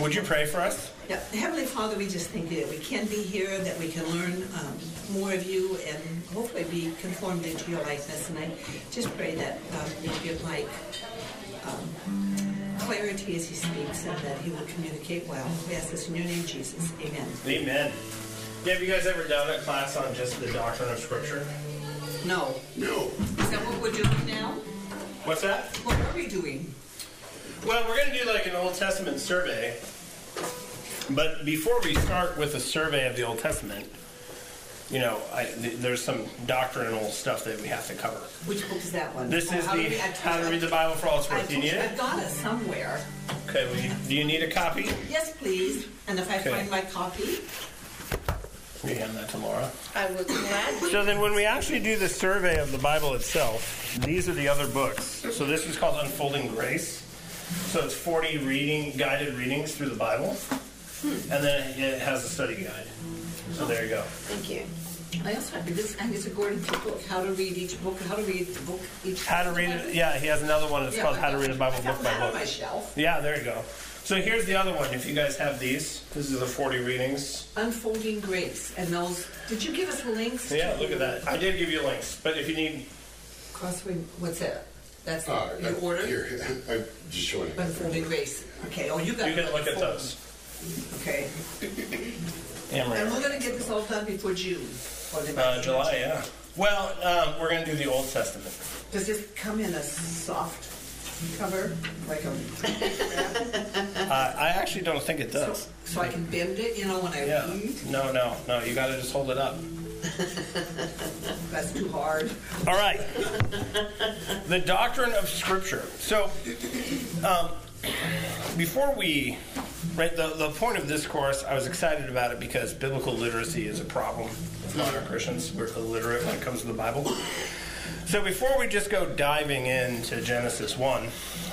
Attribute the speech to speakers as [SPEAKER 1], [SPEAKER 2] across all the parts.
[SPEAKER 1] Would you pray for us?
[SPEAKER 2] Yeah. Heavenly Father, we just thank you that we can be here, that we can learn um, more of you, and hopefully be conformed into your likeness. And I just pray that um, you give Mike um, clarity as he speaks, and that he will communicate well. We ask this in your name, Jesus. Amen.
[SPEAKER 1] Amen. Yeah, have you guys ever done a class on just the doctrine of Scripture?
[SPEAKER 2] No.
[SPEAKER 3] No.
[SPEAKER 2] Is that what we're doing now?
[SPEAKER 1] What's that?
[SPEAKER 2] What are we doing?
[SPEAKER 1] Well, we're going to do like an Old Testament survey. But before we start with a survey of the Old Testament, you know, I, th- there's some doctrinal stuff that we have to cover.
[SPEAKER 2] Which book is that one?
[SPEAKER 1] This is
[SPEAKER 2] how
[SPEAKER 1] the
[SPEAKER 2] read- I
[SPEAKER 1] How to Read the Bible for All It's Worth. Do you need
[SPEAKER 2] you I've got it somewhere.
[SPEAKER 1] Okay, well, you, do you need a copy?
[SPEAKER 2] Yes, please. And if I
[SPEAKER 1] Okay.
[SPEAKER 2] find my copy,
[SPEAKER 1] Will you hand that to Laura?
[SPEAKER 4] I would gladly.
[SPEAKER 1] So then, when we actually do the survey of the Bible itself, these are the other books. So this is called Unfolding Grace. So it's 40 reading guided readings through the Bible, hmm. and then it has a study guide. So there you go.
[SPEAKER 4] Thank you.
[SPEAKER 2] I also have this, and it's a Gordon book, how to read each book, how to read the book each.
[SPEAKER 1] How to read it? Yeah, he has another one. It's
[SPEAKER 2] Yeah,
[SPEAKER 1] called
[SPEAKER 2] I
[SPEAKER 1] How to Read the Bible
[SPEAKER 2] I
[SPEAKER 1] Book
[SPEAKER 2] got
[SPEAKER 1] by
[SPEAKER 2] that on my shelf.
[SPEAKER 1] Yeah, there you go. So here's the other one. If you guys have these, this is the 40 readings.
[SPEAKER 2] Unfolding Grace, and those. Did you give us the links?
[SPEAKER 1] Yeah, look at that. I did give you links, but if you need,
[SPEAKER 2] Crossway. What's that? That's the,
[SPEAKER 3] Uh,
[SPEAKER 2] your order.
[SPEAKER 3] Here, I'm just showing it.
[SPEAKER 2] Unfolding Grace. Okay. Oh, you got.
[SPEAKER 1] you
[SPEAKER 2] it
[SPEAKER 1] can look at those.
[SPEAKER 2] Okay.
[SPEAKER 1] Yeah,
[SPEAKER 2] And we're gonna get this all done before June. Or the-
[SPEAKER 1] Uh, July, yeah. Well, um, we're going to do the Old Testament.
[SPEAKER 2] Does this come in a soft cover, like a?
[SPEAKER 1] Uh, I actually don't think it does.
[SPEAKER 2] so I can bend it, you know, when I
[SPEAKER 1] Yeah.
[SPEAKER 2] read.
[SPEAKER 1] No, no, no. You got to just hold it up.
[SPEAKER 2] That's too hard.
[SPEAKER 1] All right. The doctrine of Scripture. So, um, before we, right, the, the point of this course, I was excited about it because biblical literacy is a problem with modern Christians. We're illiterate when it comes to the Bible. So, before we just go diving into Genesis 1,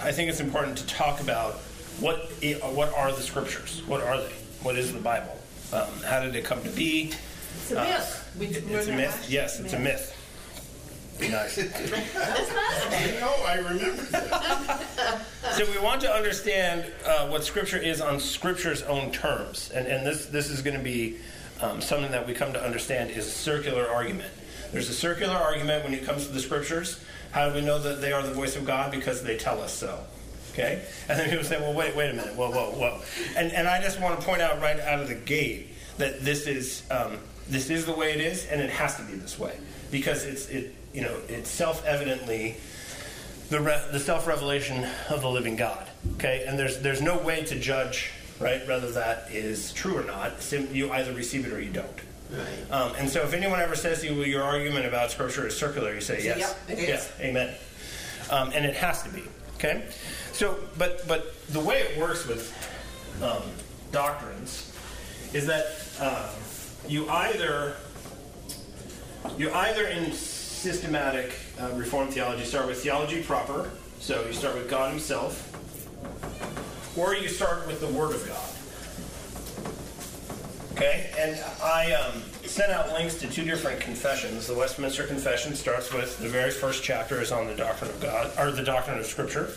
[SPEAKER 1] I think it's important to talk about what, what are the Scriptures? What are they? What is the Bible? Um, how did it come to be?
[SPEAKER 2] It's a myth. We
[SPEAKER 1] It's
[SPEAKER 2] learned
[SPEAKER 1] a
[SPEAKER 2] that
[SPEAKER 1] myth. Yes, it's a myth. Be nice.
[SPEAKER 3] I know, I remember that.
[SPEAKER 1] So we want to understand uh, what Scripture is on Scripture's own terms, and and this this is going to be um, something that we come to understand is a circular argument. There's a circular argument when it comes to the Scriptures. How do we know that they are the voice of God? Because they tell us so. Okay, and then people say, "Well, wait, wait a minute, whoa, whoa, whoa," and and I just want to point out right out of the gate that this is um, this is the way it is, and it has to be this way because it's it you know it's self evidently the, re- the self revelation of the living God. Okay, and there's there's no way to judge right whether that is true or not. Sim- You either receive it or you don't.
[SPEAKER 4] Right.
[SPEAKER 1] Um, and so, if anyone ever says to you, well, "Your argument about Scripture is circular," you say,
[SPEAKER 2] Say,
[SPEAKER 1] "Yes,
[SPEAKER 2] "Yep, it is."
[SPEAKER 1] yeah, Amen." Um, and it has to be. Okay, so but but the way it works with um, doctrines is that um, you either you either in systematic uh, Reformed theology start with theology proper, so you start with God Himself, or you start with the Word of God. Okay, and I um, sent out links to two different confessions. The Westminster Confession starts with the very first chapter is on the doctrine of God, or the doctrine of Scripture.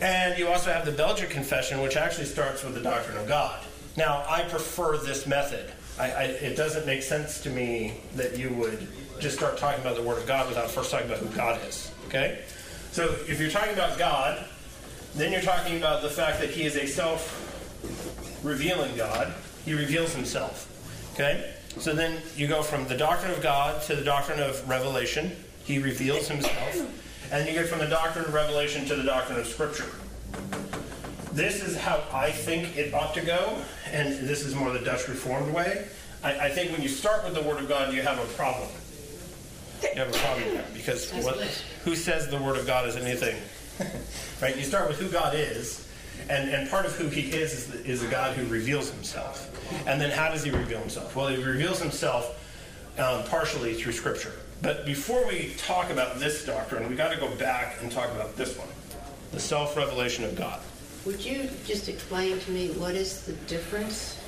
[SPEAKER 1] And you also have the Belgic Confession, which actually starts with the doctrine of God. Now, I prefer this method. I, I, it doesn't make sense to me that you would just start talking about the Word of God without first talking about who God is. Okay? So, if you're talking about God, then you're talking about the fact that He is a self revealing God. He reveals Himself. Okay? So then you go from the doctrine of God to the doctrine of revelation. He reveals Himself. And you get from the doctrine of revelation to the doctrine of Scripture. This is how I think it ought to go, and this is more the Dutch Reformed way. I, I think when you start with the Word of God, you have a problem. You have a problem there because what, who says the Word of God is anything? right? You start with who God is, and, and part of who He is is, the, is a God who reveals Himself. And then how does He reveal Himself? Well, He reveals Himself um, partially through Scripture. But before we talk about this doctrine, we got to go back and talk about this one the self revelation of God.
[SPEAKER 4] Would you just explain to me what is the difference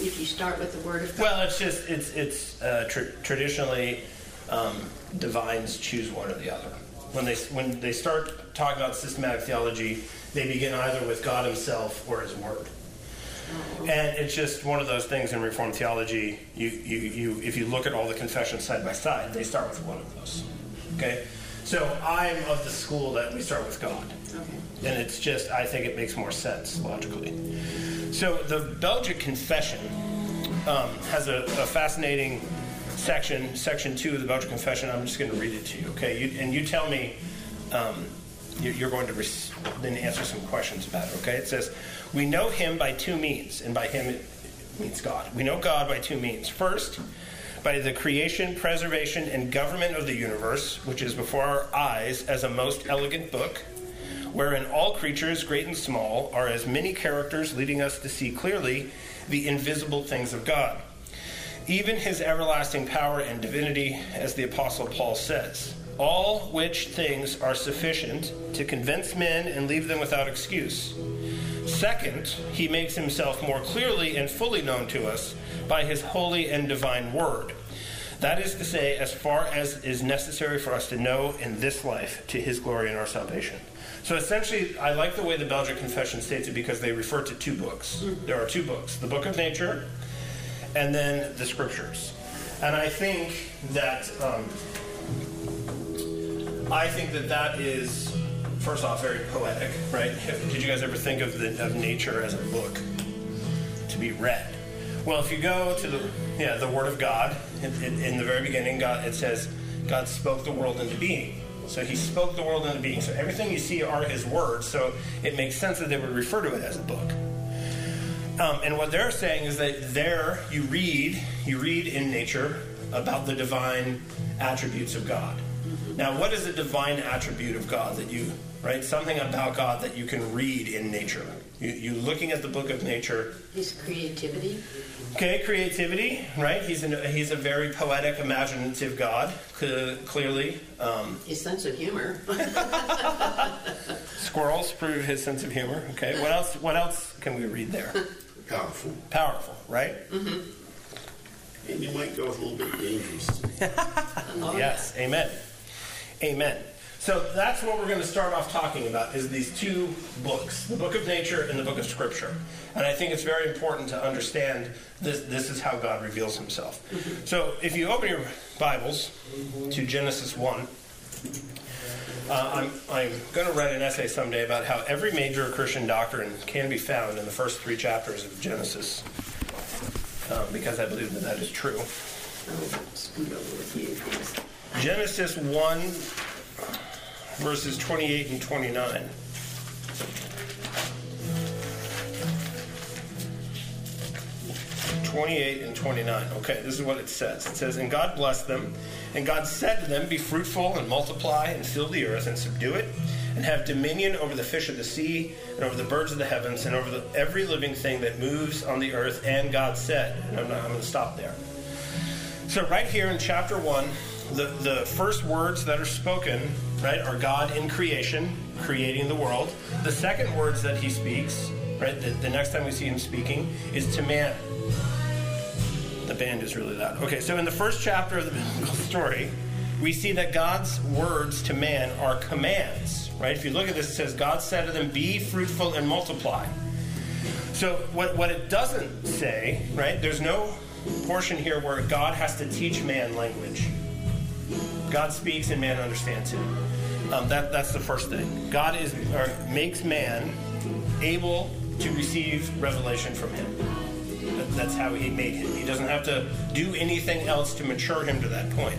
[SPEAKER 4] if you start with the Word of God?
[SPEAKER 1] Well, it's just it's it's uh, tr- traditionally um, divines choose one or the other. when they when they start talking about systematic theology, they begin either with God Himself or His Word. And it's just one of those things in Reformed theology. You, you, you, if you look at all the confessions side by side, they start with one of those. Okay? So I'm of the school that we start with God. And it's just, I think it makes more sense logically. So the Belgic Confession um, has a, a fascinating section, section two of the Belgic Confession. I'm just going to read it to you, okay? You, and you tell me, um, you- you're going to then answer some questions about it, okay? It says, We know him by two means, and by him it means God. We know God by two means. First, by the creation, preservation, and government of the universe, which is before our eyes as a most elegant book, wherein all creatures, great and small, are as many characters leading us to see clearly the invisible things of God even his everlasting power and divinity, as the Apostle Paul says. All which things are sufficient to convince men and leave them without excuse. Second, he makes himself more clearly and fully known to us by his holy and divine word. That is to say, as far as is necessary for us to know in this life to his glory and our salvation. So essentially, I like the way the Belgic Confession states it because they refer to two books. There are two books the Book of Nature and then the scriptures. And I think that um, I think that that is first off very poetic, right? Did you guys ever think of the of nature as a book to be read? Well, if you go to the yeah the Word of God in, in, in the very beginning, God it says God spoke the world into being. So He spoke the world into being. So everything you see are His words. So it makes sense that they would refer to it as a book. Um, and what they're saying is that there you read, you read in nature about the divine attributes of God. Now, what is a divine attribute of God that you, right? Something about God that you can read in nature. You, you looking at the book of nature.
[SPEAKER 4] His creativity.
[SPEAKER 1] Okay, creativity, right? He's an, he's a very poetic, imaginative God, cl- clearly. Um,
[SPEAKER 4] His sense of humor.
[SPEAKER 1] squirrels prove his sense of humor. Okay, what else? What else can we read there?
[SPEAKER 3] Powerful.
[SPEAKER 1] Powerful, right?
[SPEAKER 3] And you might go a little bit dangerous.
[SPEAKER 1] Yes, amen. Amen. So that's what we're going to start off talking about is these two books, the book of nature and the book of scripture. And I think it's very important to understand this this is how God reveals himself. So if you open your Bibles to Genesis 1, uh, I'm, I'm going to write an essay someday about how every major Christian doctrine can be found in the first three chapters of Genesis, um, because I believe that that is true.
[SPEAKER 4] I'll scoot over with you. Thanks.
[SPEAKER 1] Genesis 1, verses 28 and 29. Twenty-eight and twenty-nine. Okay, this is what it says. It says, "And God blessed them, and God said to them, Be fruitful and multiply and fill the earth and subdue it, and have dominion over the fish of the sea and over the birds of the heavens and over the, every living thing that moves on the earth." And God said, and I'm, I'm going to stop there. So right here in chapter one, the, the first words that are spoken, right, are God in creation, creating the world. The second words that he speaks, right, the, the next time we see him speaking, is to man. The band is really loud. Okay, so in the first chapter of the biblical story, we see that God's words to man are commands, right? If you look at this, it says, God said to them, Be fruitful and multiply. So what, what it doesn't say, right? There's no portion here where God has to teach man language. God speaks and man understands him. Um, that, that's the first thing. God is or makes man able to receive revelation from him. That- That's how he made him. He doesn't have to do anything else to mature him to that point.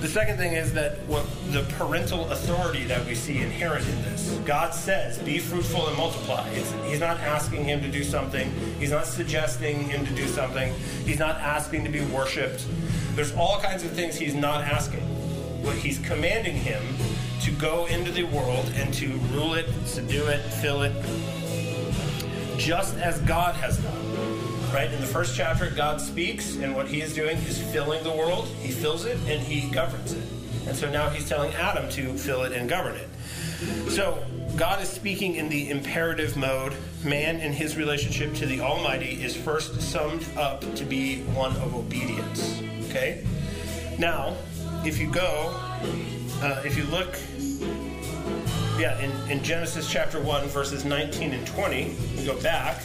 [SPEAKER 1] The second thing is that what the parental authority that we see inherent in this. God says, "Be fruitful and multiply." It's, he's not asking him to do something. He's not suggesting him to do something. He's not asking to be worshipped. There's all kinds of things he's not asking. What he's commanding him to go into the world and to rule it, subdue it, fill it, just as God has done. Right? In the first chapter, God speaks, and what he is doing is filling the world. He fills it and he governs it. And so now he's telling Adam to fill it and govern it. So God is speaking in the imperative mode. Man, in his relationship to the Almighty, is first summed up to be one of obedience. Okay? Now, if you go, uh, if you look Yeah, in, in Genesis chapter 1, verses 19 and 20, we go back.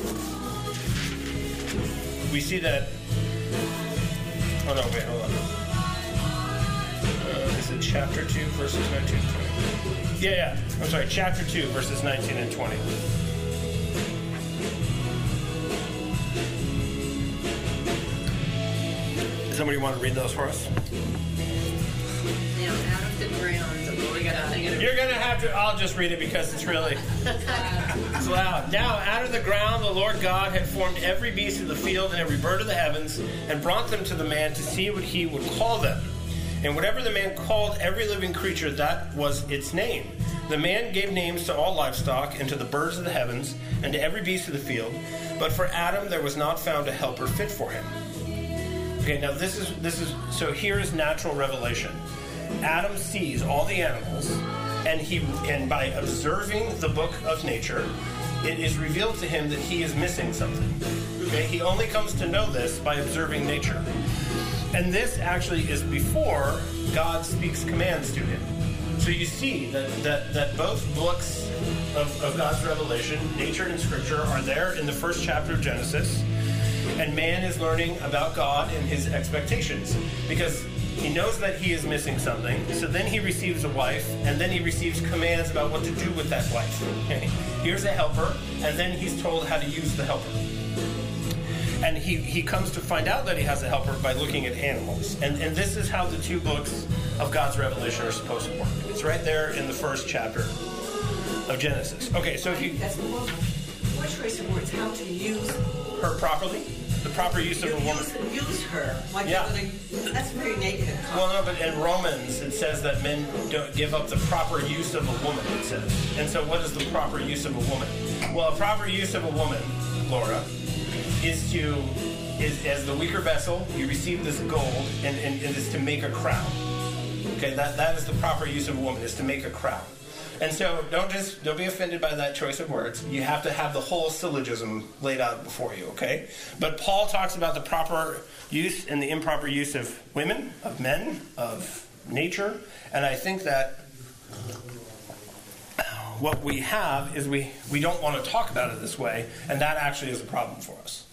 [SPEAKER 1] We see that. Oh, no, wait, hold on. Uh, is it chapter 2, verses 19 and 20? Yeah, yeah. I'm sorry, chapter 2, verses 19 and 20. Somebody want to read those for us?
[SPEAKER 4] Now, out of the ground, the Lord God.
[SPEAKER 1] You're gonna have to. I'll just read it because it's really it's loud. Now, out of the ground, the Lord God had formed every beast of the field and every bird of the heavens, and brought them to the man to see what he would call them. And whatever the man called every living creature, that was its name. The man gave names to all livestock, and to the birds of the heavens, and to every beast of the field. But for Adam there was not found a helper fit for him. Okay, now this is this is so here is natural revelation. Adam sees all the animals, and he and by observing the book of nature, it is revealed to him that he is missing something. Okay, he only comes to know this by observing nature. And this actually is before God speaks commands to him. So you see that, that, that both books of, of God's revelation, nature and scripture, are there in the first chapter of Genesis. And man is learning about God and his expectations because he knows that he is missing something. So then he receives a wife, and then he receives commands about what to do with that wife. Okay? Here's a helper, and then he's told how to use the helper. And he, he comes to find out that he has a helper by looking at animals. And, and this is how the two books of God's revelation are supposed to work. It's right there in the first chapter of Genesis. Okay, so if you
[SPEAKER 2] That's the one. Choice of words? How to use
[SPEAKER 1] her properly, the proper use of
[SPEAKER 2] you
[SPEAKER 1] a woman.
[SPEAKER 2] use, use her. Like
[SPEAKER 1] Yeah.
[SPEAKER 2] gonna, that's very negative.
[SPEAKER 1] Well, no, but in Romans it says that men don't give up the proper use of a woman. It says, and so what is the proper use of a woman? Well, a proper use of a woman, Laura, is to is as the weaker vessel. You receive this gold, and, and it is to make a crown. Okay, that that is the proper use of a woman is to make a crown. And so don't just don't be offended by that choice of words. You have to have the whole syllogism laid out before you, okay? But Paul talks about the proper use and the improper use of women, of men, of nature, and I think that what we have is we, we don't want to talk about it this way, and that actually is a problem for us.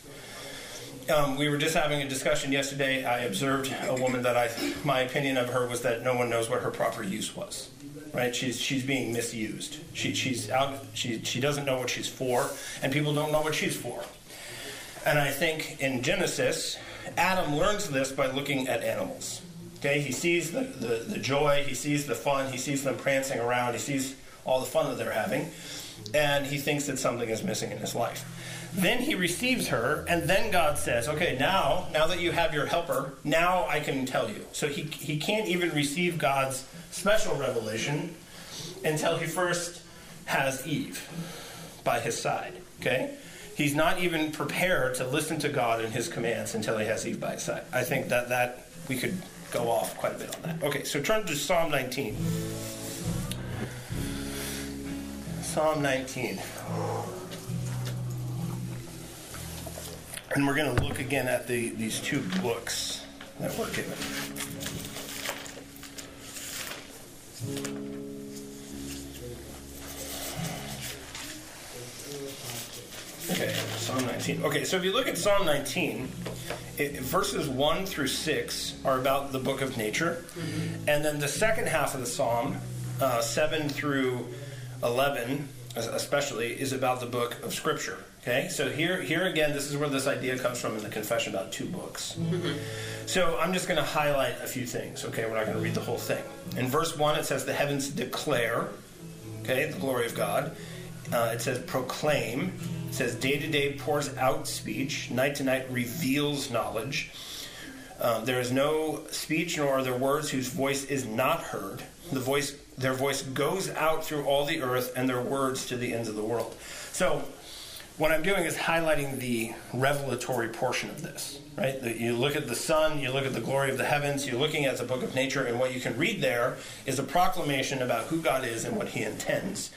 [SPEAKER 1] Um, we were just having a discussion yesterday. I observed a woman that I, my opinion of her was that no one knows what her proper use was. Right? She's she's being misused. She she's out. She she doesn't know what she's for, and people don't know what she's for. And I think in Genesis, Adam learns this by looking at animals. Okay, he sees the, the, the joy, he sees the fun, he sees them prancing around, he sees all the fun that they're having, and he thinks that something is missing in his life. Then he receives her, and then God says, Okay, now, now that you have your helper, now I can tell you. So he, he can't even receive God's special revelation until he first has Eve by his side. Okay? He's not even prepared to listen to God and his commands until he has Eve by his side. I think that, that we could go off quite a bit on that. Okay, so turn to Psalm 19. Psalm 19. And we're going to look again at the, these two books that we're given. Okay, Psalm 19. Okay, so if you look at Psalm 19, it, verses 1 through 6 are about the book of nature. And then the second half of the Psalm, uh, 7 through 11, especially, is about the book of Scripture. Okay, so here, here again, this is where this idea comes from in the confession about two books. So I'm just going to highlight a few things. Okay, we're not going to read the whole thing. In verse one, it says, "The heavens declare." Okay, the glory of God. Uh, it says, "Proclaim." It says, "Day to day pours out speech. Night to night reveals knowledge." Um, there is no speech nor are there words whose voice is not heard. The voice, their voice goes out through all the earth, and their words to the ends of the world. So, what I'm doing is highlighting the revelatory portion of this. Right? You look at the sun, you look at the glory of the heavens, you're looking at the book of nature, and what you can read there is a proclamation about who God is and what He intends,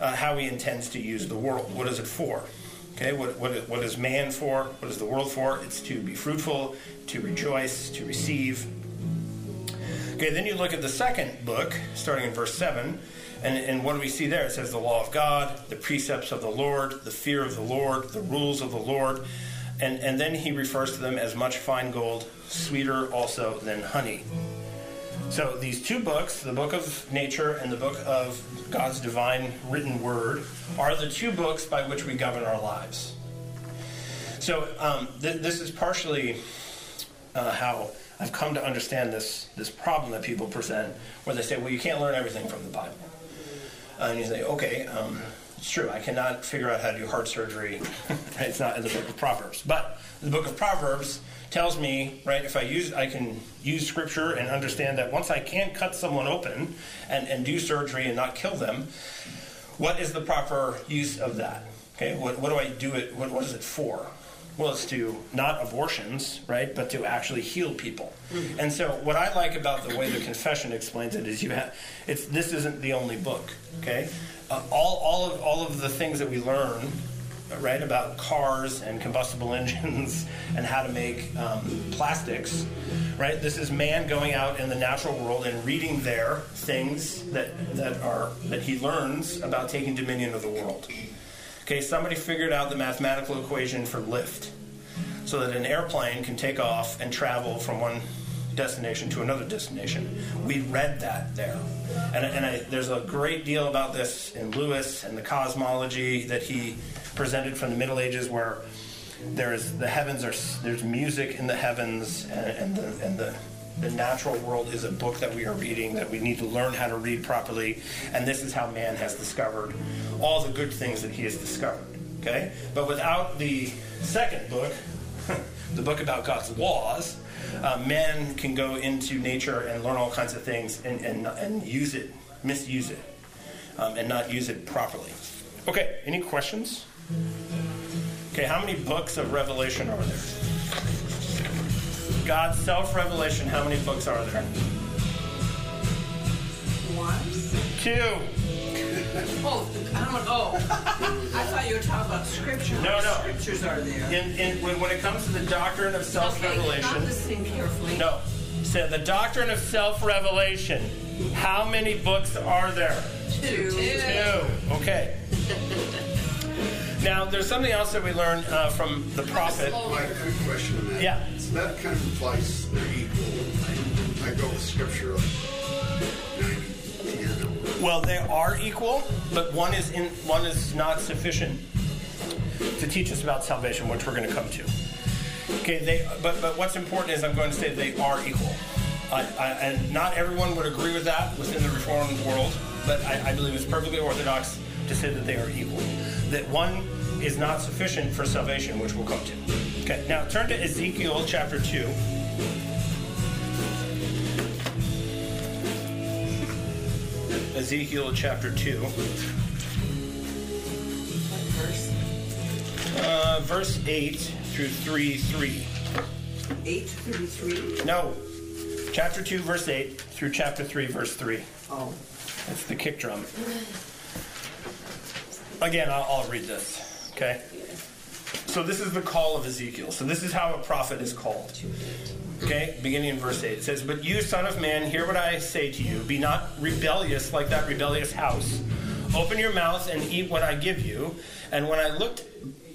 [SPEAKER 1] uh, how He intends to use the world. What is it for? Okay, what, what, what is man for? What is the world for? It's to be fruitful, to rejoice, to receive. Okay, then you look at the second book, starting in verse 7, And, and what do we see there? It says the law of God, the precepts of the Lord, the fear of the Lord, the rules of the Lord. And, and then he refers to them as much fine gold, sweeter also than honey. So these two books, the book of nature and the book of God's divine written word, are the two books by which we govern our lives. So um, th- this is partially uh, how I've come to understand this this problem that people present, where they say, "Well, you can't learn everything from the Bible." Uh, and you say, "Okay, um, it's true. I cannot figure out how to do heart surgery. it's not in the book of Proverbs, but the book of Proverbs." tells me right if i use i can use scripture and understand that once i can't cut someone open and, and do surgery and not kill them what is the proper use of that okay what, what do i do it what, what is it for well, it's to not abortions, right, but to actually heal people. Mm-hmm. And so, what I like about the way the confession explains it is you have it's this isn't the only book, okay? Uh, all all of all of the things that we learn, right, about cars and combustible engines and how to make um, plastics, right? This is man going out in the natural world and reading there things that that are that he learns about taking dominion of the world. Okay, somebody figured out the mathematical equation for lift so that an airplane can take off and travel from one destination to another destination. We read that there. And, and I, there's a great deal about this in Lewis and the cosmology that he presented from the Middle Ages where there's the heavens are there's music in the heavens and, and the and the the natural world is a book that we are reading that we need to learn how to read properly and this is how man has discovered all the good things that he has discovered okay? But without the second book the book about god's laws uh, men can go into nature and learn all kinds of things and, and, and use it misuse it um, and not use it properly. Okay any questions? Okay how many books of revelation are there God's self revelation, how many books are there?
[SPEAKER 2] One.
[SPEAKER 1] Two.
[SPEAKER 2] Oh, I don't know. I thought you were talking about scripture.
[SPEAKER 1] No, no.
[SPEAKER 2] Scriptures are there.
[SPEAKER 1] In, in, when, when it comes to the doctrine of self revelation.
[SPEAKER 2] Okay, not
[SPEAKER 1] revelation,
[SPEAKER 2] listening carefully.
[SPEAKER 1] no. So the doctrine of self revelation, how many books are there?
[SPEAKER 2] Two.
[SPEAKER 1] Two. Okay. Now, there's something else that we learn uh, from the prophet.
[SPEAKER 3] Mike, quick question on that.
[SPEAKER 1] Yeah.
[SPEAKER 3] That kind of implies they're equal. I go with scripture of 90, 10, or
[SPEAKER 1] Well, they are equal, but one is in one is not sufficient to teach us about salvation, which we're going to come to. Okay, they but but what's important is I'm going to say they are equal, I, I, and not everyone would agree with that within the Reformed world, but I, I believe it's perfectly orthodox to say that they are equal. That one is not sufficient for salvation, which we'll come to. Okay, now turn to Ezekiel chapter two. Ezekiel chapter 2,
[SPEAKER 2] Verse
[SPEAKER 1] uh, verse 8 through 3 3.
[SPEAKER 2] 833.
[SPEAKER 1] No, chapter 2, verse 8 through chapter 3, verse 3.
[SPEAKER 2] Oh.
[SPEAKER 1] That's the kick drum. Again, I'll, I'll read this, okay? So, this is the call of Ezekiel. So, this is how a prophet is called. Okay, beginning in verse 8. It says, But you, son of man, hear what I say to you. Be not rebellious like that rebellious house. Open your mouth and eat what I give you. And when I looked,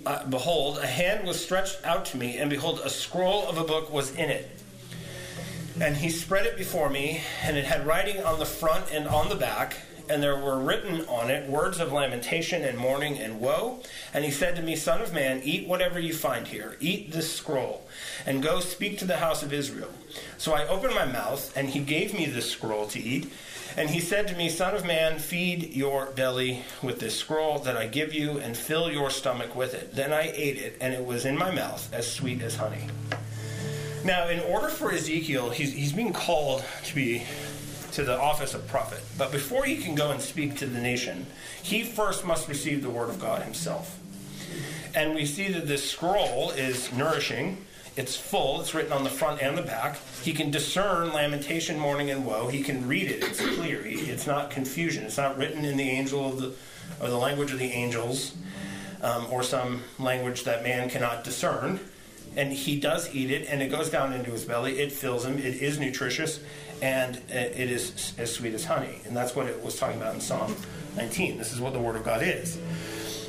[SPEAKER 1] uh, behold, a hand was stretched out to me, and behold, a scroll of a book was in it. And he spread it before me, and it had writing on the front and on the back, and there were written on it words of lamentation and mourning and woe. And he said to me, Son of man, eat whatever you find here. Eat this scroll, and go speak to the house of Israel. So I opened my mouth, and he gave me this scroll to eat. And he said to me, Son of man, feed your belly with this scroll that I give you, and fill your stomach with it. Then I ate it, and it was in my mouth as sweet as honey. Now, in order for Ezekiel, he's, he's being called to be to the office of prophet. But before he can go and speak to the nation, he first must receive the word of God himself. And we see that this scroll is nourishing. It's full. It's written on the front and the back. He can discern lamentation, mourning, and woe. He can read it. It's clear. It's not confusion. It's not written in the angel of the, or the language of the angels, um, or some language that man cannot discern. And he does eat it, and it goes down into his belly. It fills him. It is nutritious, and it is as sweet as honey. And that's what it was talking about in Psalm 19. This is what the Word of God is.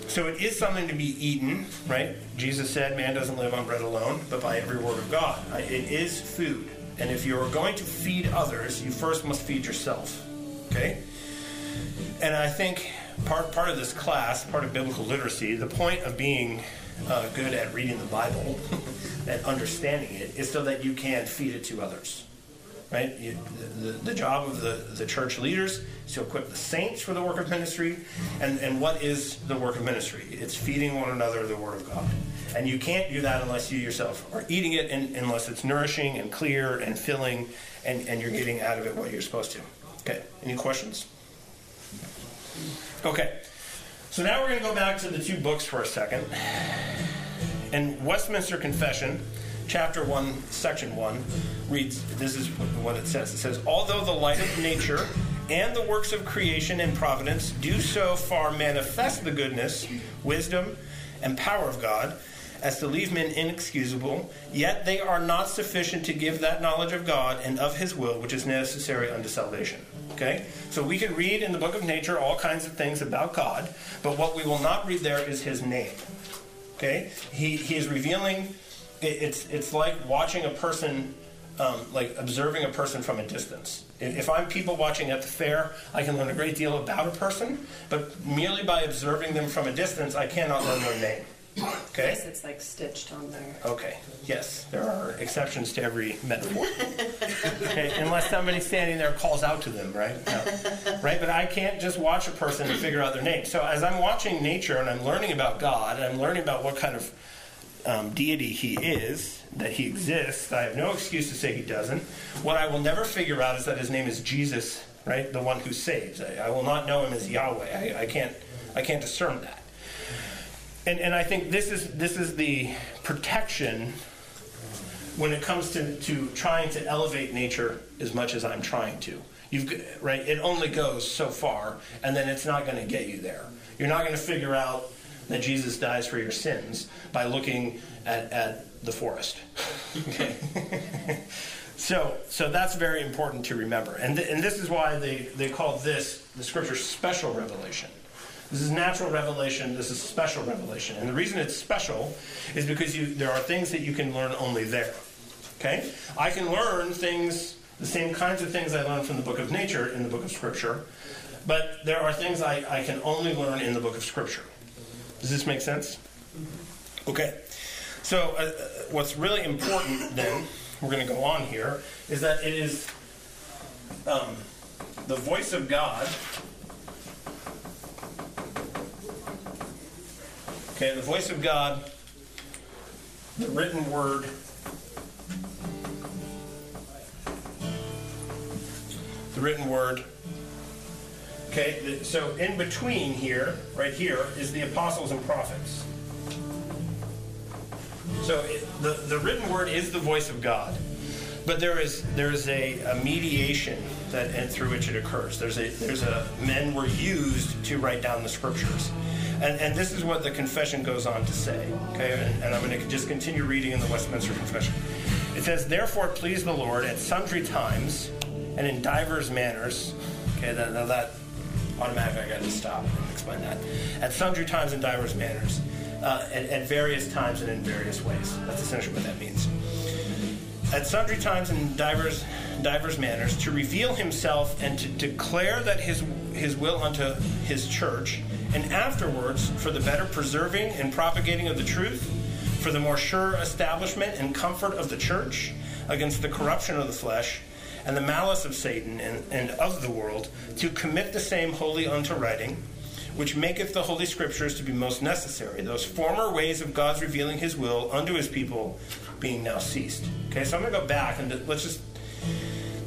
[SPEAKER 1] So it is something to be eaten, right? Jesus said, "Man doesn't live on bread alone, but by every word of God." It is food, and if you are going to feed others, you first must feed yourself. Okay. And I think part part of this class, part of biblical literacy, the point of being uh, good at reading the Bible and understanding it is so that you can feed it to others. Right? You, the, the job of the, the church leaders is to equip the saints for the work of ministry. And, and what is the work of ministry? It's feeding one another the Word of God. And you can't do that unless you yourself are eating it, and, unless it's nourishing and clear and filling, and, and you're getting out of it what you're supposed to. Okay, any questions? Okay, so now we're going to go back to the two books for a second. And Westminster Confession, chapter 1, section 1, reads this is what it says. It says, Although the light of nature and the works of creation and providence do so far manifest the goodness, wisdom, and power of God, as to leave men inexcusable, yet they are not sufficient to give that knowledge of God and of His will which is necessary unto salvation. Okay? So we can read in the book of nature all kinds of things about God, but what we will not read there is His name. Okay? He, he is revealing, it's, it's like watching a person, um, like observing a person from a distance. If I'm people watching at the fair, I can learn a great deal about a person, but merely by observing them from a distance, I cannot learn their name. Okay?
[SPEAKER 5] Yes, it's like stitched on there.
[SPEAKER 1] Okay, yes, there are exceptions to every metaphor. okay, unless somebody standing there calls out to them, right? No. Right, but I can't just watch a person and figure out their name. So as I'm watching nature and I'm learning about God and I'm learning about what kind of um, deity he is, that he exists, I have no excuse to say he doesn't. What I will never figure out is that his name is Jesus, right? The one who saves. I, I will not know him as Yahweh. I, I can't. I can't discern that and, and I think this is this is the protection when it comes to, to trying to elevate nature as much as I'm trying to. You've right, it only goes so far, and then it's not going to get you there. You're not going to figure out that Jesus dies for your sins by looking at, at the forest. okay. so so that's very important to remember, and th- and this is why they they call this the scripture special revelation this is natural revelation. This is special revelation. And the reason it's special is because you, there are things that you can learn only there. Okay? I can learn things, the same kinds of things I learned from the book of nature in the book of Scripture, but there are things I, I can only learn in the book of Scripture. Does this make sense? Okay. So, uh, uh what's really important then, we're going to go on here, is that it is um, the voice of God Okay, the voice of God, the written word, the written word. Okay, so in between here, right here, is the apostles and prophets. So it, the, the written word is the voice of God, but there is there is a, a mediation that and through which it occurs. There's a there's a men were used to write down the scriptures. And, and this is what the confession goes on to say. Okay, and, and I'm going to just continue reading in the Westminster Confession. It says, Therefore, please the Lord at sundry times and in divers manners. Okay, that, that automatically I got to stop and explain that. At sundry times and divers manners, uh, at, at various times and in various ways. That's essentially what that means. At sundry times and divers divers manners to reveal himself and to declare that his his will unto his church and afterwards for the better preserving and propagating of the truth, for the more sure establishment and comfort of the church against the corruption of the flesh and the malice of Satan and, and of the world, to commit the same wholly unto writing, which maketh the Holy Scriptures to be most necessary, those former ways of God's revealing his will unto his people being now ceased. Okay, so I'm going to go back and let's just.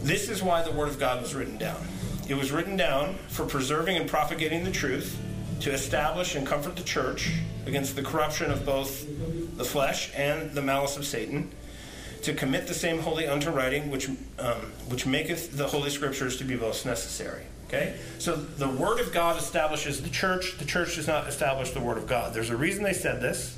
[SPEAKER 1] This is why the Word of God was written down. It was written down for preserving and propagating the truth to establish and comfort the church against the corruption of both the flesh and the malice of Satan, to commit the same wholly unto writing, which um, which maketh the holy scriptures to be most necessary. Okay, so the word of God establishes the church. The church does not establish the word of God. There's a reason they said this.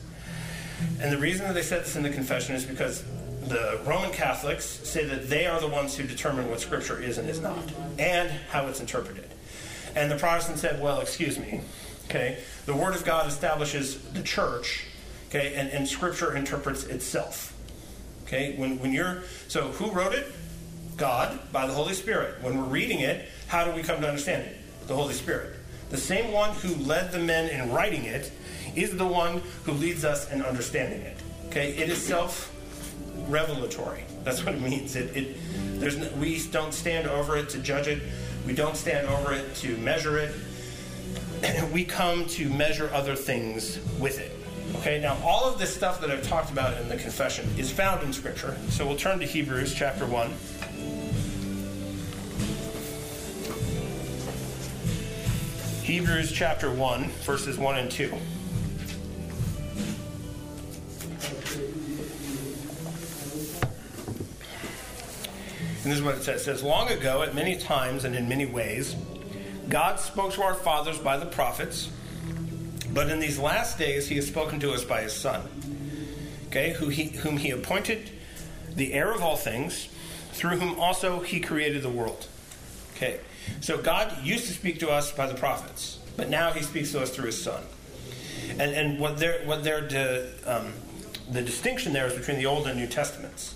[SPEAKER 1] And the reason that they said this in the confession is because the Roman Catholics say that they are the ones who determine what Scripture is and is not, and how it's interpreted. And the Protestant said, well, excuse me, okay, the Word of God establishes the church, okay, and, and Scripture interprets itself. Okay, when, when you're, so who wrote it? God, by the Holy Spirit. When we're reading it, how do we come to understand it? The Holy Spirit. The same one who led the men in writing it is the one who leads us in understanding it. Okay, it is self revelatory. That's what it means. It, it there's no, we don't stand over it to judge it. We don't stand over it to measure it. we come to measure other things with it. Okay, now all of this stuff that I've talked about in the confession is found in Scripture. So we'll turn to Hebrews chapter 1. Hebrews chapter 1, verses 1 and 2. And this is what it says. It says, Long ago, at many times and in many ways, God spoke to our fathers by the prophets, but in these last days he has spoken to us by his Son, okay, who he, whom he appointed the heir of all things, through whom also he created the world. Okay, so God used to speak to us by the prophets, but now he speaks to us through his Son. And, and what they're, what they're um, the distinction there is between the Old and New Testaments.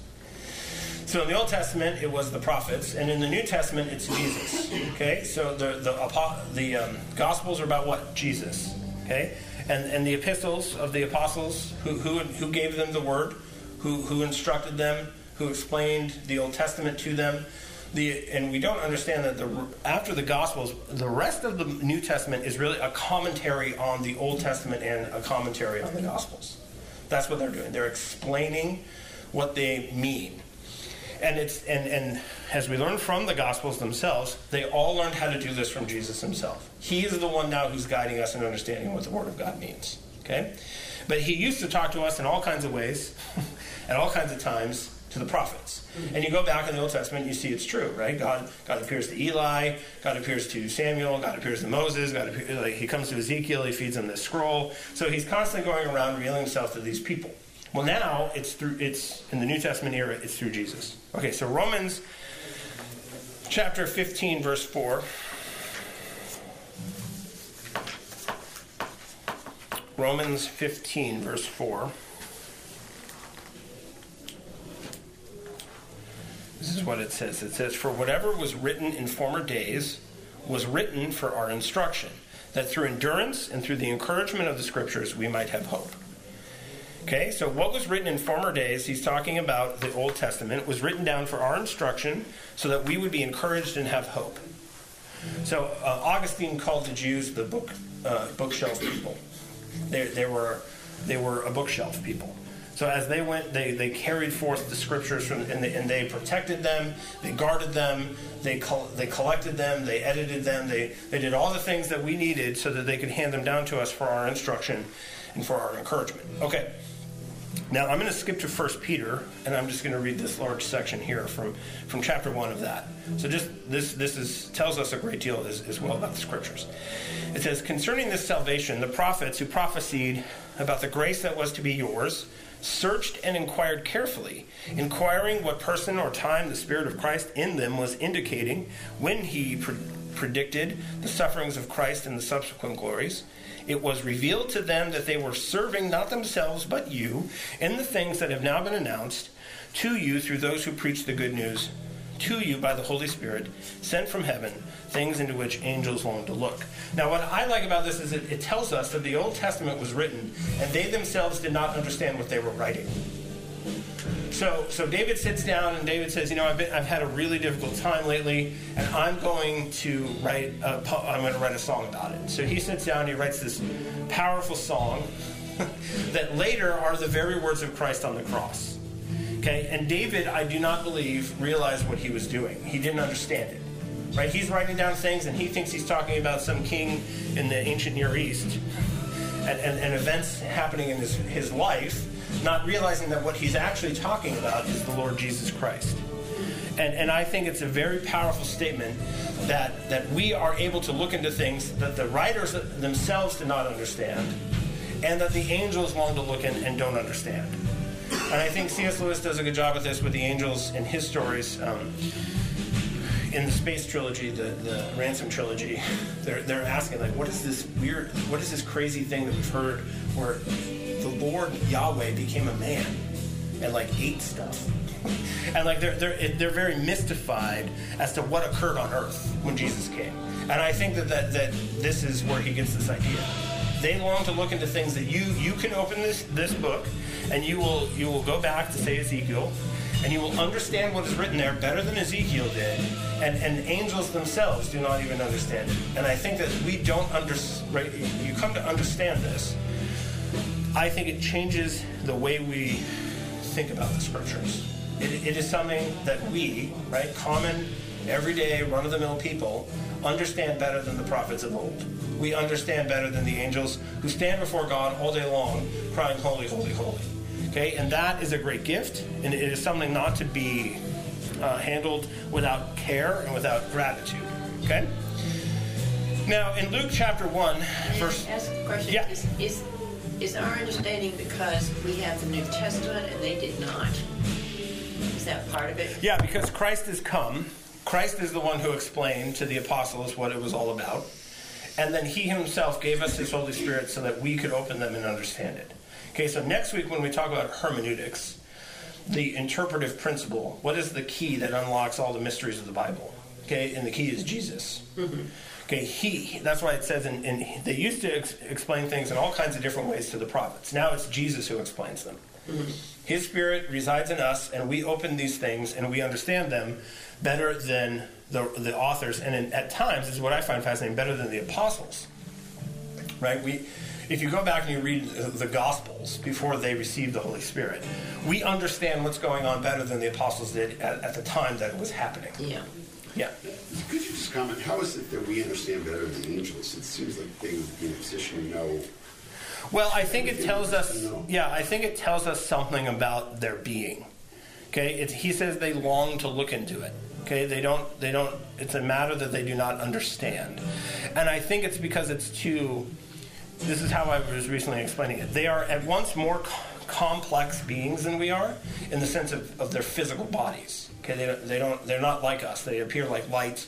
[SPEAKER 1] So in the Old Testament, it was the prophets, and in the New Testament, it's Jesus. Okay, so the the the um, Gospels are about what Jesus. Okay, and and the epistles of the apostles who who who gave them the word, who who instructed them, who explained the Old Testament to them. The, and we don't understand that the after the Gospels, the rest of the New Testament is really a commentary on the Old Testament and a commentary on the Gospels. That's what they're doing. They're explaining what they mean and it's and and as we learn from the gospels themselves they all learned how to do this from jesus himself. He is the one now who's guiding us in understanding what the word of god means okay? But he used to talk to us in all kinds of ways at all kinds of times to the prophets. And you go back in the old testament you see it's true right? God god appears to eli god appears to samuel god appears to moses god appears, like, he comes to ezekiel he feeds him this scroll. So he's constantly going around revealing himself to these people well, now it's through it's in the New Testament era. It's through Jesus. Okay, so Romans chapter fifteen, verse four. Romans fifteen, verse four. This is what it says. It says, "For whatever was written in former days was written for our instruction, that through endurance and through the encouragement of the Scriptures we might have hope." Okay, so what was written in former days, he's talking about the Old Testament, was written down for our instruction so that we would be encouraged and have hope. So uh, Augustine called the Jews the book uh, bookshelf people. They, they were they were a bookshelf people. So as they went, they, they carried forth the scriptures from, and, they, and they protected them, they guarded them, they, col- they collected them, they edited them, they, they did all the things that we needed so that they could hand them down to us for our instruction and for our encouragement. Okay. Now I'm going to skip to 1 Peter, and I'm just going to read this large section here from, from chapter 1 of that. So just this this is tells us a great deal as, as well about the scriptures. It says, Concerning this salvation, the prophets who prophesied about the grace that was to be yours searched and inquired carefully, inquiring what person or time the Spirit of Christ in them was indicating when he pre- predicted the sufferings of Christ and the subsequent glories it was revealed to them that they were serving not themselves but you in the things that have now been announced to you through those who preach the good news to you by the Holy Spirit sent from heaven, things into which angels long to look. Now, what I like about this is it, it tells us that the Old Testament was written and they themselves did not understand what they were writing. So, so David sits down and David says, "You know, I've, been, I've had a really difficult time lately, and I'm going to write. A, I'm going to write a song about it." So he sits down. and He writes this powerful song that later are the very words of Christ on the cross. Okay, and David, I do not believe, realized what he was doing. He didn't understand it. Right? He's writing down things, and he thinks he's talking about some king in the ancient Near East, and, and, and events happening in his, his life not realizing that what he's actually talking about is the Lord Jesus Christ. And, and I think it's a very powerful statement that, that we are able to look into things that the writers themselves did not understand and that the angels long to look in and don't understand. And I think C.S. Lewis does a good job with this with the angels in his stories. Um, in the space trilogy, the, the ransom trilogy, they're, they're asking like, what is this weird, what is this crazy thing that we've heard the Lord Yahweh became a man and like ate stuff, and like they're they're they're very mystified as to what occurred on Earth when Jesus came, and I think that that, that this is where he gets this idea. They long to look into things that you you can open this this book, and you will you will go back to say Ezekiel, and you will understand what is written there better than Ezekiel did, and, and angels themselves do not even understand it. And I think that we don't understand, right, you come to understand this. I think it changes the way we think about the scriptures. It, it is something that we, right, common, everyday, run of the mill people, understand better than the prophets of old. We understand better than the angels who stand before God all day long crying, Holy, holy, holy. Okay, and that is a great gift, and it is something not to be uh, handled without care and without gratitude. Okay? Now, in Luke chapter 1, verse.
[SPEAKER 4] Ask a question.
[SPEAKER 1] Yeah.
[SPEAKER 4] Is, is, is our understanding because we have the New Testament and they did not? Is that part of it?
[SPEAKER 1] Yeah, because Christ has come. Christ is the one who explained to the apostles what it was all about. And then he himself gave us his Holy Spirit so that we could open them and understand it. Okay, so next week when we talk about hermeneutics, the interpretive principle, what is the key that unlocks all the mysteries of the Bible? Okay, and the key is Jesus. Mm-hmm. Okay, he. That's why it says in, in they used to ex- explain things in all kinds of different ways to the prophets. Now it's Jesus who explains them. Mm-hmm. His spirit resides in us, and we open these things and we understand them better than the, the authors, and in, at times, this is what I find fascinating, better than the apostles. Right? We, if you go back and you read the Gospels before they received the Holy Spirit, we understand what's going on better than the apostles did at, at the time that it was happening.
[SPEAKER 4] Yeah.
[SPEAKER 1] Yeah.
[SPEAKER 3] Could you just comment, how is it that we understand better than angels? It seems like they would be in a position to know.
[SPEAKER 1] Well, I think it tells us. Yeah, I think it tells us something about their being. Okay, it's, he says they long to look into it. Okay, they don't. They don't. It's a matter that they do not understand, and I think it's because it's too. This is how I was recently explaining it. They are at once more co- complex beings than we are, in the sense of, of their physical bodies. Okay, they don't, they don't. They're not like us. They appear like lights.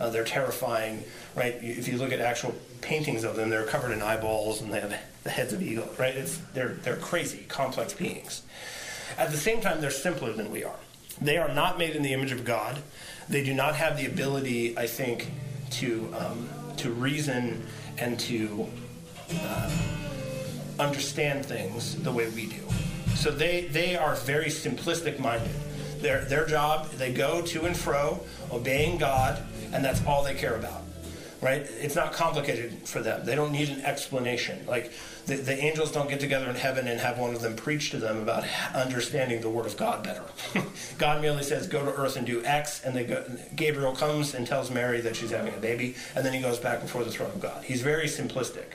[SPEAKER 1] Uh, they're terrifying, right? If you look at actual paintings of them, they're covered in eyeballs and they have the heads of eagles, right? It's they're they're crazy, complex beings. At the same time, they're simpler than we are. They are not made in the image of God. They do not have the ability, I think, to um, to reason and to uh, understand things the way we do. So they they are very simplistic minded. Their their job, they go to and fro, obeying God, and that's all they care about. Right? It's not complicated for them. They don't need an explanation. Like the, the angels don't get together in heaven and have one of them preach to them about understanding the Word of God better. God merely says, "Go to earth and do X," and they go, Gabriel comes and tells Mary that she's having a baby, and then he goes back before the throne of God. He's very simplistic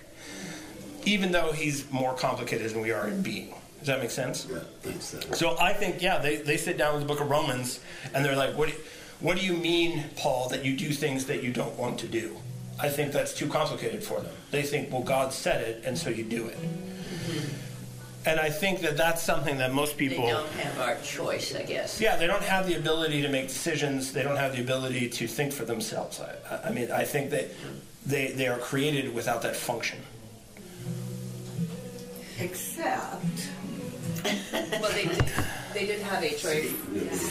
[SPEAKER 1] even though he's more complicated than we are in being. Does that make sense?
[SPEAKER 3] Yeah, thanks. That.
[SPEAKER 1] So I think, yeah, they, they sit down with the book of Romans and they're like, what do, what do you mean, Paul, that you do things that you don't want to do? I think that's too complicated for them. They think, well, God said it, and so you do it. And I think that that's something that most
[SPEAKER 4] They
[SPEAKER 1] people.
[SPEAKER 4] don't have our choice, I guess.
[SPEAKER 1] Yeah, they don't have the ability to make decisions. They don't have the ability to think for themselves. I, I mean, I think that they, they are created without that function.
[SPEAKER 2] Except,
[SPEAKER 5] Well, they did, they did have a choice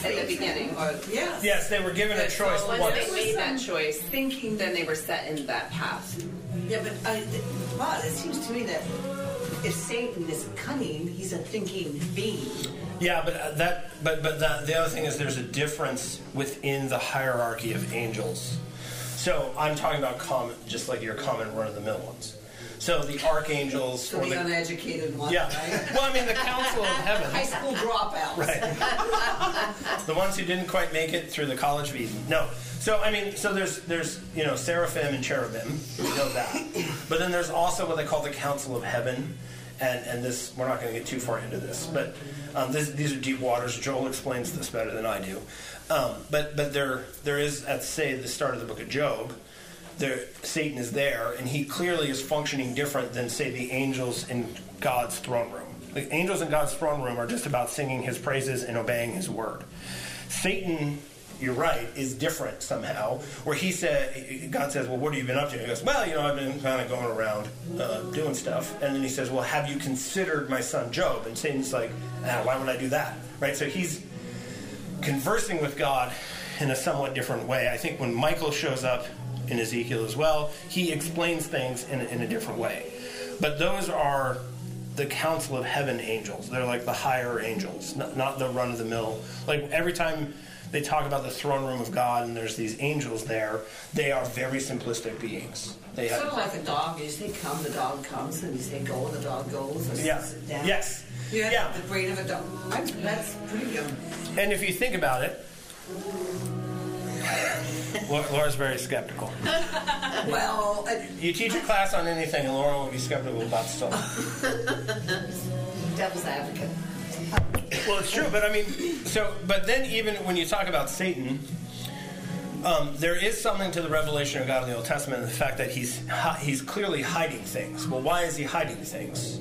[SPEAKER 5] at the beginning. Or,
[SPEAKER 2] yes.
[SPEAKER 1] Yes, they were given a choice
[SPEAKER 5] so once
[SPEAKER 1] once.
[SPEAKER 5] they made that choice,
[SPEAKER 2] Thinking
[SPEAKER 5] then they were set in that path.
[SPEAKER 2] Yeah, but I, but it seems to me that if Satan is cunning, he's a thinking being.
[SPEAKER 1] Yeah, but uh, that, but but the, the other thing is there's a difference within the hierarchy of angels. So I'm talking about common, just like your common run-of-the-mill ones. So the archangels, or
[SPEAKER 2] the
[SPEAKER 1] the,
[SPEAKER 2] uneducated one,
[SPEAKER 1] yeah.
[SPEAKER 2] right?
[SPEAKER 1] Well, I mean the council of heaven.
[SPEAKER 2] High school dropouts.
[SPEAKER 1] right? the ones who didn't quite make it through the college of Eden. No. So I mean, so there's there's you know seraphim and cherubim. We know that. But then there's also what they call the council of heaven. And, and this, we're not going to get too far into this, but um, this, these are deep waters. Joel explains this better than I do. Um, but but there there is, at say the start of the book of Job, there, Satan is there, and he clearly is functioning different than, say, the angels in God's throne room. The angels in God's throne room are just about singing his praises and obeying his word. Satan, you're right, is different somehow. Where he said, God says, "Well, what have you been up to?" He goes, "Well, you know, I've been kind of going around uh, doing stuff." And then he says, "Well, have you considered my son Job?" And Satan's like, ah, "Why would I do that?" Right? So he's conversing with God in a somewhat different way. I think when Michael shows up in Ezekiel as well, he explains things in, in a different way. But those are the council of heaven angels. They're like the higher angels, not, not the run of the mill. Like every time they talk about the throne room of God and there's these angels there, they are very simplistic beings. They
[SPEAKER 2] Sort of like a dog. You say come, the dog comes, and you say go, the dog goes. Or
[SPEAKER 1] yeah,
[SPEAKER 2] sit down.
[SPEAKER 1] yes,
[SPEAKER 2] You have
[SPEAKER 1] yeah.
[SPEAKER 2] the brain of a dog. That's pretty good.
[SPEAKER 1] And if you think about it, Lau- Laura's very skeptical.
[SPEAKER 2] Well, uh,
[SPEAKER 1] You teach a class on anything, and Laura will be skeptical about stuff.
[SPEAKER 2] devil's advocate.
[SPEAKER 1] Well, it's true, but I mean, so, but then even when you talk about Satan, um, there is something to the revelation of God in the Old Testament, and the fact that he's hi- he's clearly hiding things. Well, why is he hiding things?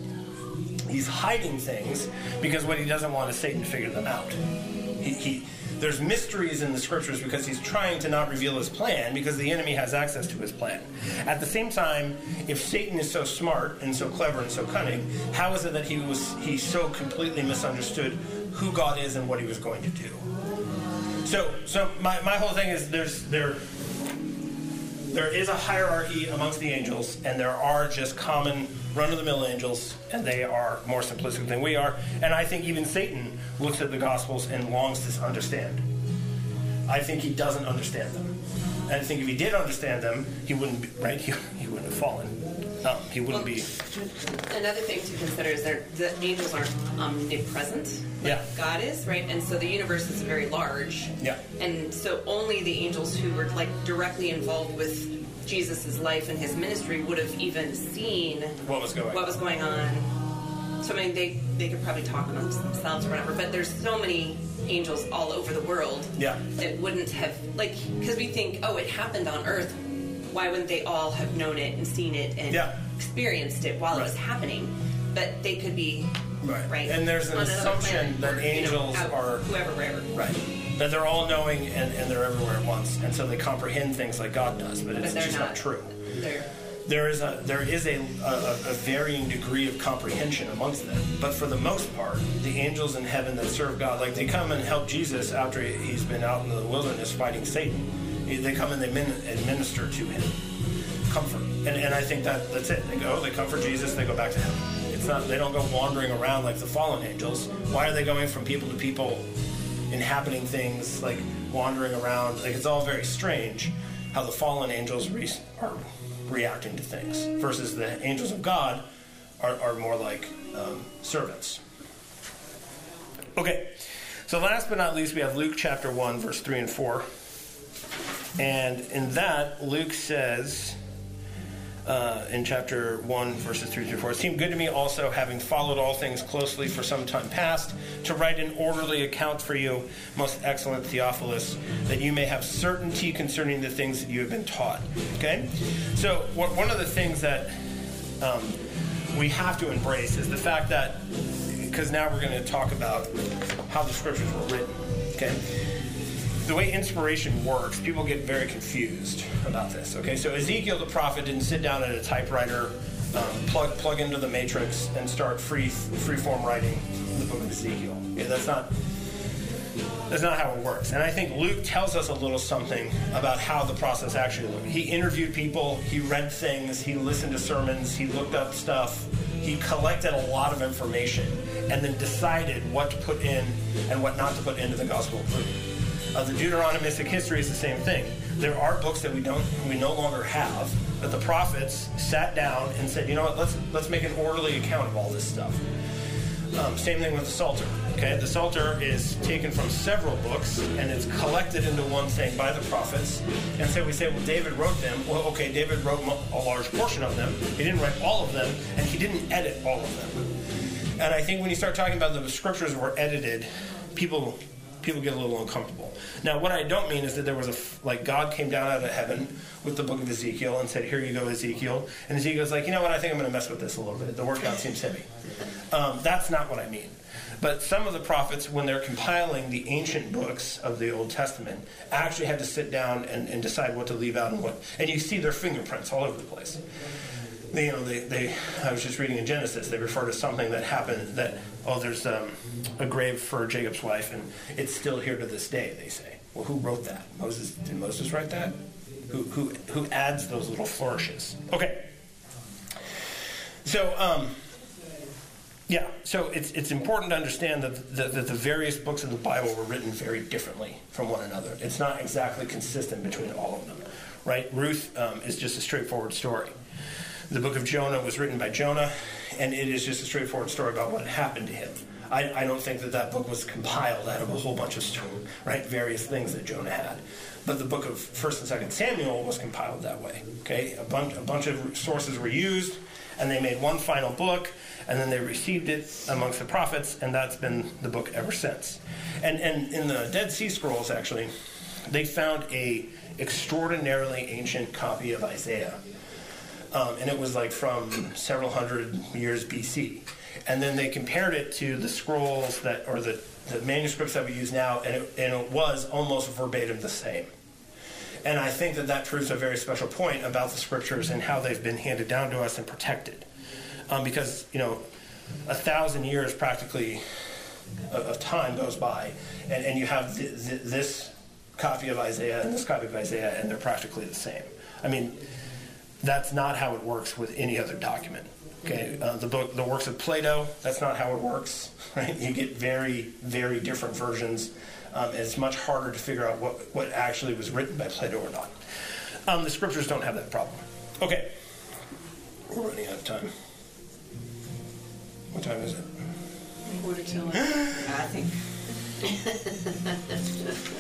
[SPEAKER 1] He's hiding things because what he doesn't want is Satan to figure them out. He, he there's mysteries in the scriptures because he's trying to not reveal his plan because the enemy has access to his plan. At the same time, if Satan is so smart and so clever and so cunning, how is it that he was he so completely misunderstood who God is and what he was going to do? So so my, my whole thing is there's there there is a hierarchy amongst the angels, and there are just common run of the mill angels, and they are more simplistic than we are. And I think even Satan looks at the Gospels and longs to understand. I think he doesn't understand them. And I think if he did understand them, he wouldn't be, right? He, he wouldn't have fallen. Um, he wouldn't be.
[SPEAKER 5] Another thing to consider is that the angels aren't omnipresent. like
[SPEAKER 1] Yeah.
[SPEAKER 5] God is, right? And so the universe is very large.
[SPEAKER 1] Yeah.
[SPEAKER 5] And so only the angels who were like directly involved with Jesus' life and his ministry would have even seen
[SPEAKER 1] What was going
[SPEAKER 5] what
[SPEAKER 1] on.
[SPEAKER 5] was going on. So I mean, they they could probably talk amongst themselves or whatever. But there's so many angels all over the world
[SPEAKER 1] Yeah.
[SPEAKER 5] that wouldn't have like because we think, oh, it happened on Earth. Why wouldn't they all have known it and seen it and
[SPEAKER 1] Yeah.
[SPEAKER 5] experienced it while it was happening? But they could be
[SPEAKER 1] Right.
[SPEAKER 5] right.
[SPEAKER 1] And there's an assumption
[SPEAKER 5] planet
[SPEAKER 1] that
[SPEAKER 5] or, you know,
[SPEAKER 1] angels
[SPEAKER 5] out-
[SPEAKER 1] are-
[SPEAKER 5] whoever, wherever.
[SPEAKER 1] Right. That they're all knowing and, and they're everywhere at once. And so they comprehend things like God does, but
[SPEAKER 5] But
[SPEAKER 1] it's just
[SPEAKER 5] not,
[SPEAKER 1] not true.
[SPEAKER 5] They're
[SPEAKER 1] there is a there is a, a, a varying degree of comprehension amongst them. But for the most part, the angels in heaven that serve God, like they come and help Jesus after he- he's been out in the wilderness fighting Satan. They come and they min- administer to him comfort, and, and I think that that's it. They go, they comfort Jesus, they go back to heaven. It's not they don't go wandering around like the fallen angels. Why are they going from people to people, inhabiting things like wandering around? Like it's all very strange how the fallen angels re- are reacting to things versus the angels of God are, are more like um, servants. Okay, so last but not least, we have Luke chapter 1, verse 3 and 4. And in that, Luke says uh, in chapter 1, verses 3 through 4, it seemed good to me also, having followed all things closely for some time past, to write an orderly account for you, most excellent Theophilus, that you may have certainty concerning the things that you have been taught. Okay? So, one one of the things that um, we have to embrace is the fact that, because now we're going to talk about how the scriptures were written. Okay? The way inspiration works, people get very confused about this. Okay, so Ezekiel the prophet didn't sit down at a typewriter, um, plug plug into the matrix, and start free free form writing the book of Ezekiel. Yeah, that's not that's not how it works. And I think Luke tells us a little something about how the process actually looked. He interviewed people, he read things, he listened to sermons, he looked up stuff, he collected a lot of information, and then decided what to put in and what not to put into the Gospel of Luke. The Deuteronomistic history is the same thing. There are books that we don't, we no longer have, but the prophets sat down and said, you know what, let's let's make an orderly account of all this stuff. Um, same thing with the Psalter. Okay, the Psalter is taken from several books and it's collected into one thing by the prophets. And so we say, well, David wrote them. Well, okay, David wrote a large portion of them. He didn't write all of them, and he didn't edit all of them. And I think when you start talking about the scriptures were edited, people people get a little uncomfortable. Now, what I don't mean is that there was a like God came down out of heaven with the book of Ezekiel and said, "Here you go, Ezekiel." And Ezekiel's like, "You know what? I think I'm going to mess with this a little bit. The workout seems heavy." Um, that's not what I mean. But some of the prophets, when they're compiling the ancient books of the Old Testament, actually had to sit down and, and decide what to leave out and what. And you see their fingerprints all over the place. You know, they, they. I was just reading in Genesis. They refer to something that happened. That oh, there's um, a grave for Jacob's wife, and it's still here to this day. They say. Well, who wrote that? Moses. Did Moses write that? Who who who adds those little flourishes? Okay. So. Um, yeah, so it's, it's important to understand that the, that the various books of the Bible were written very differently from one another. It's not exactly consistent between all of them, right? Ruth um, is just a straightforward story. The book of Jonah was written by Jonah, and it is just a straightforward story about what happened to him. I, I don't think that that book was compiled out of a whole bunch of right various things that Jonah had, but the book of First and Second Samuel was compiled that way. Okay, a bunch a bunch of sources were used, and they made one final book, and then they received it amongst the prophets, and that's been the book ever since. And and in the Dead Sea Scrolls, actually, they found a extraordinarily ancient copy of Isaiah um, and it was like from several hundred years BC. And then they compared it to the scrolls that, or the, the manuscripts that we use now, and it, and it was almost verbatim the same. And I think that that proves a very special point about the scriptures and how they've been handed down to us and protected. Um, because, you know, a thousand years practically of, time goes by, and, and you have th- th- this copy of Isaiah and this copy of Isaiah, and they're practically the same. I mean, that's not how it works with any other document. Okay, uh, the book, the works of Plato, that's not how it works. Right, you get very, very different versions. Um, and it's much harder to figure out what, what actually was written by Plato or not. Um, the scriptures don't have that problem. Okay, we're running out of time. What time is it?
[SPEAKER 5] Quarter till
[SPEAKER 2] I think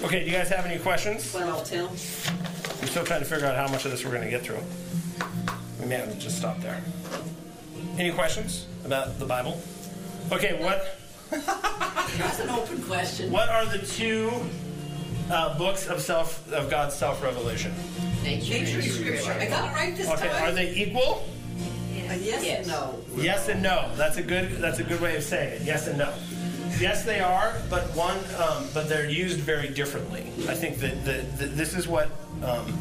[SPEAKER 1] Okay, do you guys have any questions?
[SPEAKER 5] twelve till.
[SPEAKER 1] I'm still trying to figure out how much of this we're going to get through. We may have to just stop there. Any questions about the Bible? Okay, what
[SPEAKER 4] That's an open question.
[SPEAKER 1] what are the two uh, books of self of God's self revelation?
[SPEAKER 4] Nature,
[SPEAKER 2] nature
[SPEAKER 4] and
[SPEAKER 2] is scripture. I got it right this
[SPEAKER 1] Okay,
[SPEAKER 2] time.
[SPEAKER 1] are they equal?
[SPEAKER 2] A yes,
[SPEAKER 4] Yes.
[SPEAKER 2] and no.
[SPEAKER 1] Yes and no. That's a good. That's a good way of saying it. Yes and no. Yes, they are, but one, um, but they're used very differently. I think that the, the, this is what um,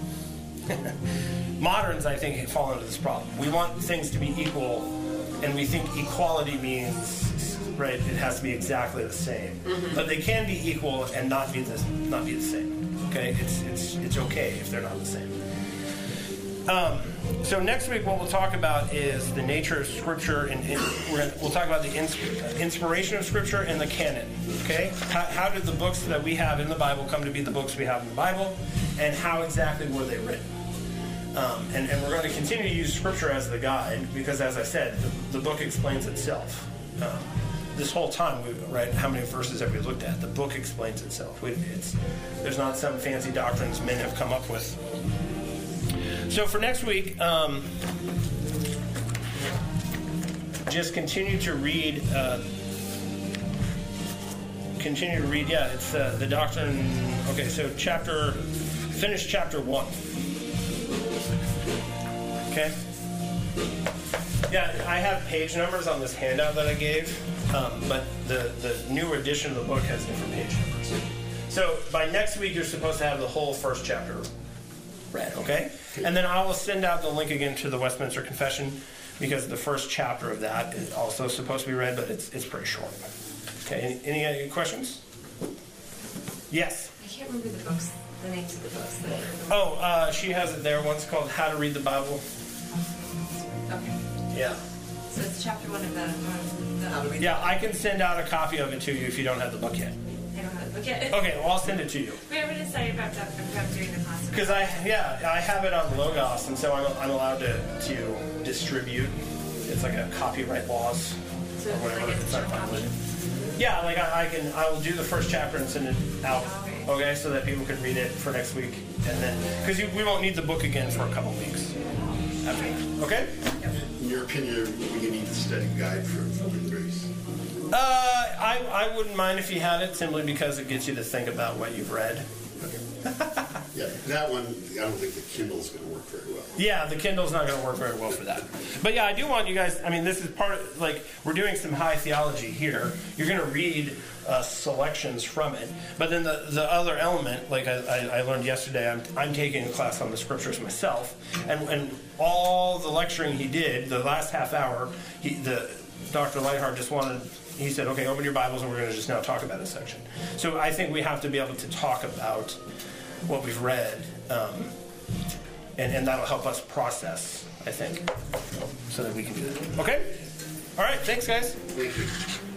[SPEAKER 1] moderns, I think, fall into this problem. We want things to be equal, and we think equality means right. It has to be exactly the same, but they can be equal and not be the not be the same. Okay, it's it's it's okay if they're not the same. Um, so next week, what we'll talk about is the nature of Scripture, and, gonna, we'll talk about the ins- inspiration of Scripture and the canon. Okay, how, how did the books that we have in the Bible come to be the books we have in the Bible, and how exactly were they written? Um, and, and we're going to continue to use Scripture as the guide because, as I said, the, the book explains itself. Um, this whole time, we, right? How many verses have we looked at? The book explains itself. We, it's, there's not some fancy doctrines men have come up with. So for next week, um, just continue to read. Uh, continue to read. Yeah, it's uh, the doctrine. Okay, so chapter. Finish chapter one. Okay. Yeah, I have page numbers on this handout that I gave, um, but the the new edition of the book has different page numbers. So by next week, you're supposed to have the whole first chapter read, okay? And then I will send out the link again to the Westminster Confession because the first chapter of that is also supposed to be read, but it's, it's pretty short. Okay, any, any questions? Yes.
[SPEAKER 6] I can't remember the books, the names of the books.
[SPEAKER 1] Oh, uh, she has it there. One's called How to Read the Bible. Yeah.
[SPEAKER 6] So it's chapter one of the. The
[SPEAKER 2] How to read
[SPEAKER 1] Yeah, I can send out a copy of it to you if you don't have the book yet.
[SPEAKER 6] I don't have the book yet.
[SPEAKER 1] Okay, well, I'll send it to you.
[SPEAKER 6] We haven't decided about that about doing the class.
[SPEAKER 1] Because I, yeah, I have it on Logos, and so I'm, I'm allowed to, to distribute. It's like a copyright laws
[SPEAKER 6] So
[SPEAKER 1] or whatever.
[SPEAKER 6] like
[SPEAKER 1] It's not Yeah, like I, I can, I will do the first chapter and send it out.
[SPEAKER 6] Okay.
[SPEAKER 1] Okay, so that people can read it for next week, and then because we won't need the book again for a couple weeks. After. Okay.
[SPEAKER 3] In your opinion, we need a study guide for Human Grace.
[SPEAKER 1] Uh, I, I wouldn't mind if you had it simply because it gets you to think about what you've read.
[SPEAKER 3] Yeah, that one, I don't think the Kindle's going to work very well.
[SPEAKER 1] Yeah, the Kindle's not going to work very well for that. But yeah, I do want you guys. I mean, this is part of like we're doing some high theology here. You're going to read uh, selections from it, but then the the other element, like I, I, learned yesterday, I'm I'm taking a class on the scriptures myself, and and all the lecturing he did, the last half hour, he the Dr. Leithart just wanted. He said, "Okay, open your Bibles, and we're going to just now talk about a section." So I think we have to be able to talk about what we've read. Um, and, and that'll help us process, I think, so that we can do that. Okay? All right, thanks, guys.
[SPEAKER 3] Thank you.